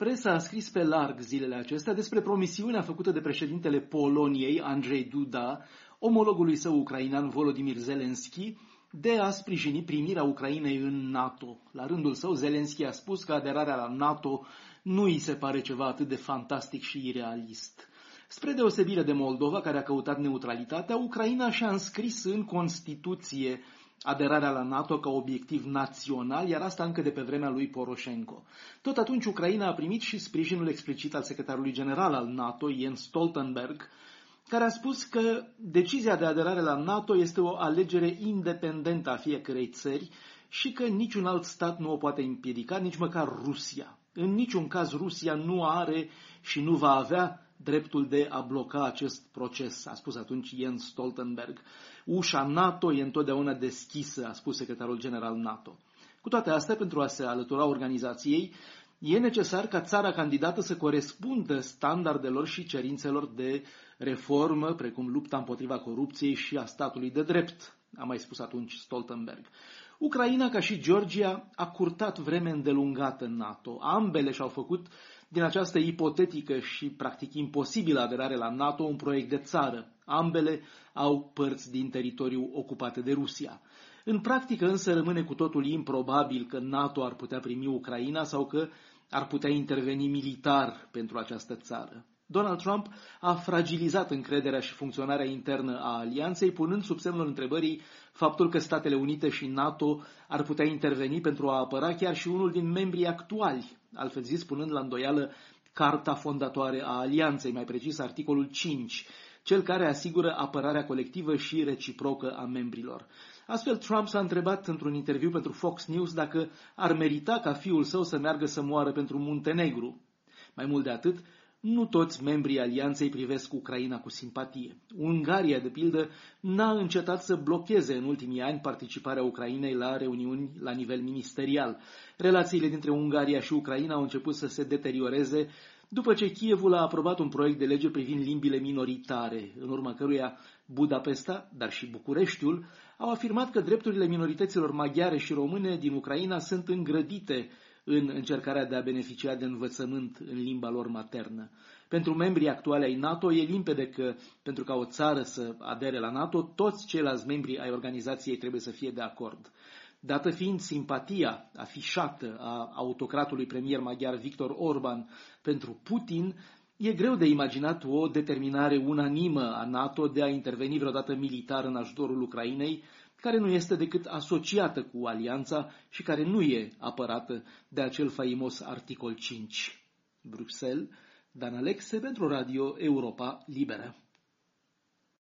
Presa a scris pe larg zilele acestea despre promisiunea făcută de președintele Poloniei, Andrei Duda, omologului său ucrainean Volodymyr Zelensky, de a sprijini primirea Ucrainei în NATO. La rândul său, Zelensky a spus că aderarea la NATO nu îi se pare ceva atât de fantastic și irealist. Spre deosebire de Moldova, care a căutat neutralitatea, Ucraina și-a înscris în Constituție aderarea la NATO ca obiectiv național, iar asta încă de pe vremea lui Poroșenko. Tot atunci Ucraina a primit și sprijinul explicit al secretarului general al NATO, Jens Stoltenberg, care a spus că decizia de aderare la NATO este o alegere independentă a fiecărei țări și că niciun alt stat nu o poate împiedica, nici măcar Rusia. În niciun caz Rusia nu are și nu va avea dreptul de a bloca acest proces, a spus atunci Jens Stoltenberg. Ușa NATO e întotdeauna deschisă, a spus secretarul general NATO. Cu toate astea, pentru a se alătura organizației, e necesar ca țara candidată să corespundă standardelor și cerințelor de reformă, precum lupta împotriva corupției și a statului de drept, a mai spus atunci Stoltenberg. Ucraina, ca și Georgia, a curtat vreme îndelungată în NATO. Ambele și-au făcut din această ipotetică și practic imposibilă aderare la NATO un proiect de țară. Ambele au părți din teritoriu ocupate de Rusia. În practică însă rămâne cu totul improbabil că NATO ar putea primi Ucraina sau că ar putea interveni militar pentru această țară. Donald Trump a fragilizat încrederea și funcționarea internă a alianței, punând sub semnul întrebării faptul că Statele Unite și NATO ar putea interveni pentru a apăra chiar și unul din membrii actuali, altfel zis punând la îndoială carta fondatoare a alianței, mai precis articolul 5, cel care asigură apărarea colectivă și reciprocă a membrilor. Astfel, Trump s-a întrebat într-un interviu pentru Fox News dacă ar merita ca fiul său să meargă să moară pentru Muntenegru. Mai mult de atât, nu toți membrii alianței privesc Ucraina cu simpatie. Ungaria, de pildă, n-a încetat să blocheze în ultimii ani participarea Ucrainei la reuniuni la nivel ministerial. Relațiile dintre Ungaria și Ucraina au început să se deterioreze după ce Kievul a aprobat un proiect de lege privind limbile minoritare, în urma căruia Budapesta, dar și Bucureștiul, au afirmat că drepturile minorităților maghiare și române din Ucraina sunt îngrădite în încercarea de a beneficia de învățământ în limba lor maternă. Pentru membrii actuale ai NATO e limpede că, pentru ca o țară să adere la NATO, toți ceilalți membri ai organizației trebuie să fie de acord. Dată fiind simpatia afișată a autocratului premier maghiar Victor Orban pentru Putin, e greu de imaginat o determinare unanimă a NATO de a interveni vreodată militar în ajutorul Ucrainei, care nu este decât asociată cu alianța și care nu e apărată de acel faimos articol 5. Bruxelles, Dan Alexe pentru Radio Europa Liberă.